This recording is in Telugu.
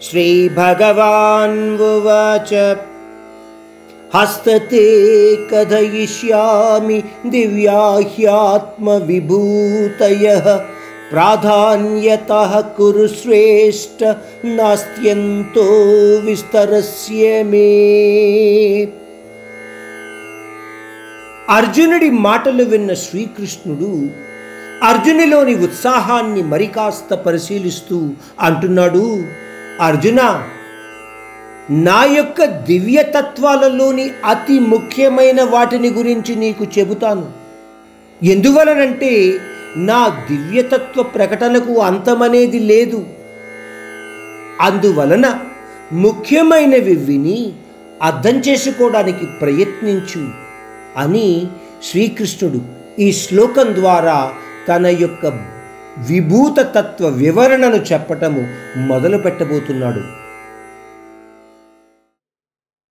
श्रीभगवान्वुवाच हस्तते कथयिष्यामि दिव्या ह्यात्मविभूतयः प्राधान्यतः कुरु श्रेष्ठ नास्त्यन्तो विस्तरस्य मे అర్జునుడి మాటలు విన్న శ్రీకృష్ణుడు అర్జునిలోని ఉత్సాహాన్ని మరి కాస్త పరిశీలిస్తూ అంటున్నాడు అర్జున నా యొక్క దివ్యతత్వాలలోని అతి ముఖ్యమైన వాటిని గురించి నీకు చెబుతాను. ఎందువలనంటే నా దివ్యతత్వ ప్రకటనకు అంతమనేది లేదు. అందువలన ముఖ్యమైనవి విని అర్థం చేసుకోవడానికి ప్రయత్నించు అని శ్రీకృష్ణుడు ఈ శ్లోకం ద్వారా తన యొక్క విభూత తత్వ వివరణను చెప్పటము మొదలు పెట్టబోతున్నాడు